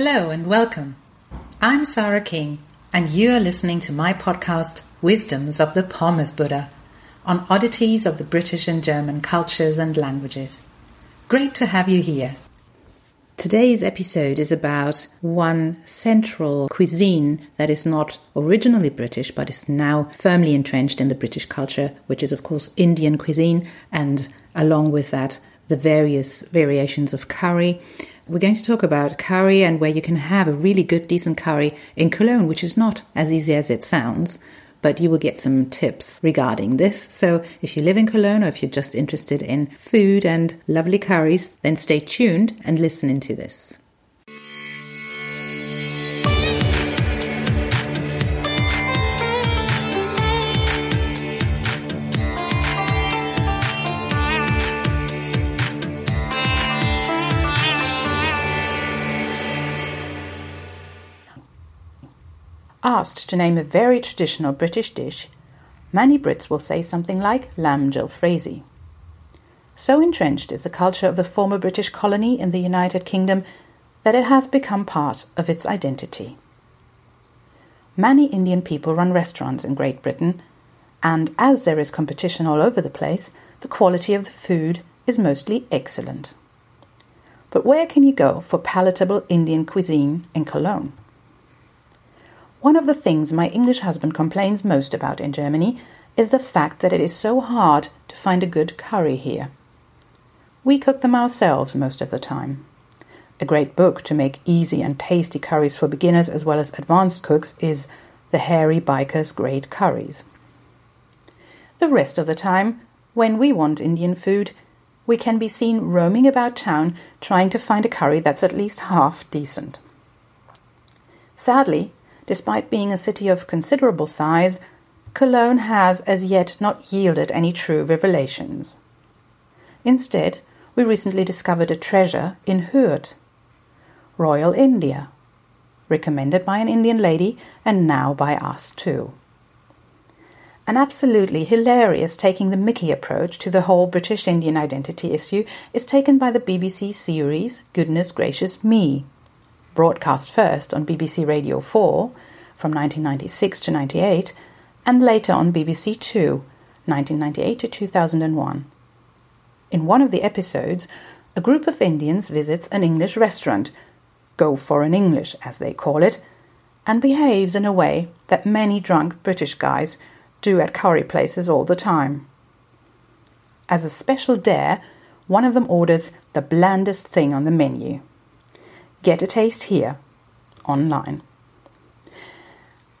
Hello and welcome. I'm Sarah King, and you are listening to my podcast, Wisdoms of the Pommes Buddha, on oddities of the British and German cultures and languages. Great to have you here. Today's episode is about one central cuisine that is not originally British but is now firmly entrenched in the British culture, which is, of course, Indian cuisine, and along with that, the various variations of curry. We're going to talk about curry and where you can have a really good, decent curry in Cologne, which is not as easy as it sounds, but you will get some tips regarding this. So if you live in Cologne or if you're just interested in food and lovely curries, then stay tuned and listen into this. Asked to name a very traditional British dish, many Brits will say something like lamb jalfrezi. So entrenched is the culture of the former British colony in the United Kingdom that it has become part of its identity. Many Indian people run restaurants in Great Britain, and as there is competition all over the place, the quality of the food is mostly excellent. But where can you go for palatable Indian cuisine in Cologne? One of the things my English husband complains most about in Germany is the fact that it is so hard to find a good curry here. We cook them ourselves most of the time. A great book to make easy and tasty curries for beginners as well as advanced cooks is The Hairy Biker's Great Curries. The rest of the time, when we want Indian food, we can be seen roaming about town trying to find a curry that's at least half decent. Sadly, Despite being a city of considerable size, Cologne has as yet not yielded any true revelations. Instead, we recently discovered a treasure in Hürth, Royal India, recommended by an Indian lady and now by us too. An absolutely hilarious taking the Mickey approach to the whole British Indian identity issue is taken by the BBC series Goodness Gracious Me broadcast first on BBC Radio 4 from 1996 to 98 and later on BBC 2 1998 to 2001. In one of the episodes, a group of Indians visits an English restaurant, go for an English as they call it, and behaves in a way that many drunk British guys do at curry places all the time. As a special dare, one of them orders the blandest thing on the menu. Get a taste here, online.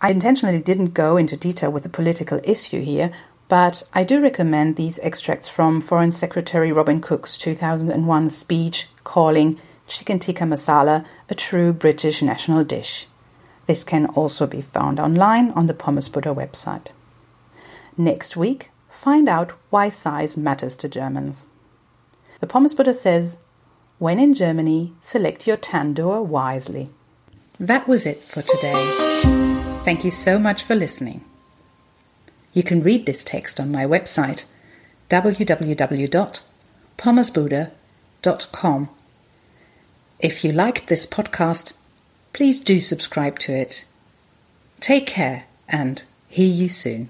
I intentionally didn't go into detail with the political issue here, but I do recommend these extracts from Foreign Secretary Robin Cook's 2001 speech calling chicken tikka masala a true British national dish. This can also be found online on the Pommes Buddha website. Next week, find out why size matters to Germans. The Pommes Buddha says when in Germany, select your tandoor wisely. That was it for today. Thank you so much for listening. You can read this text on my website www.pommesbuddha.com. If you liked this podcast, please do subscribe to it. Take care and hear you soon.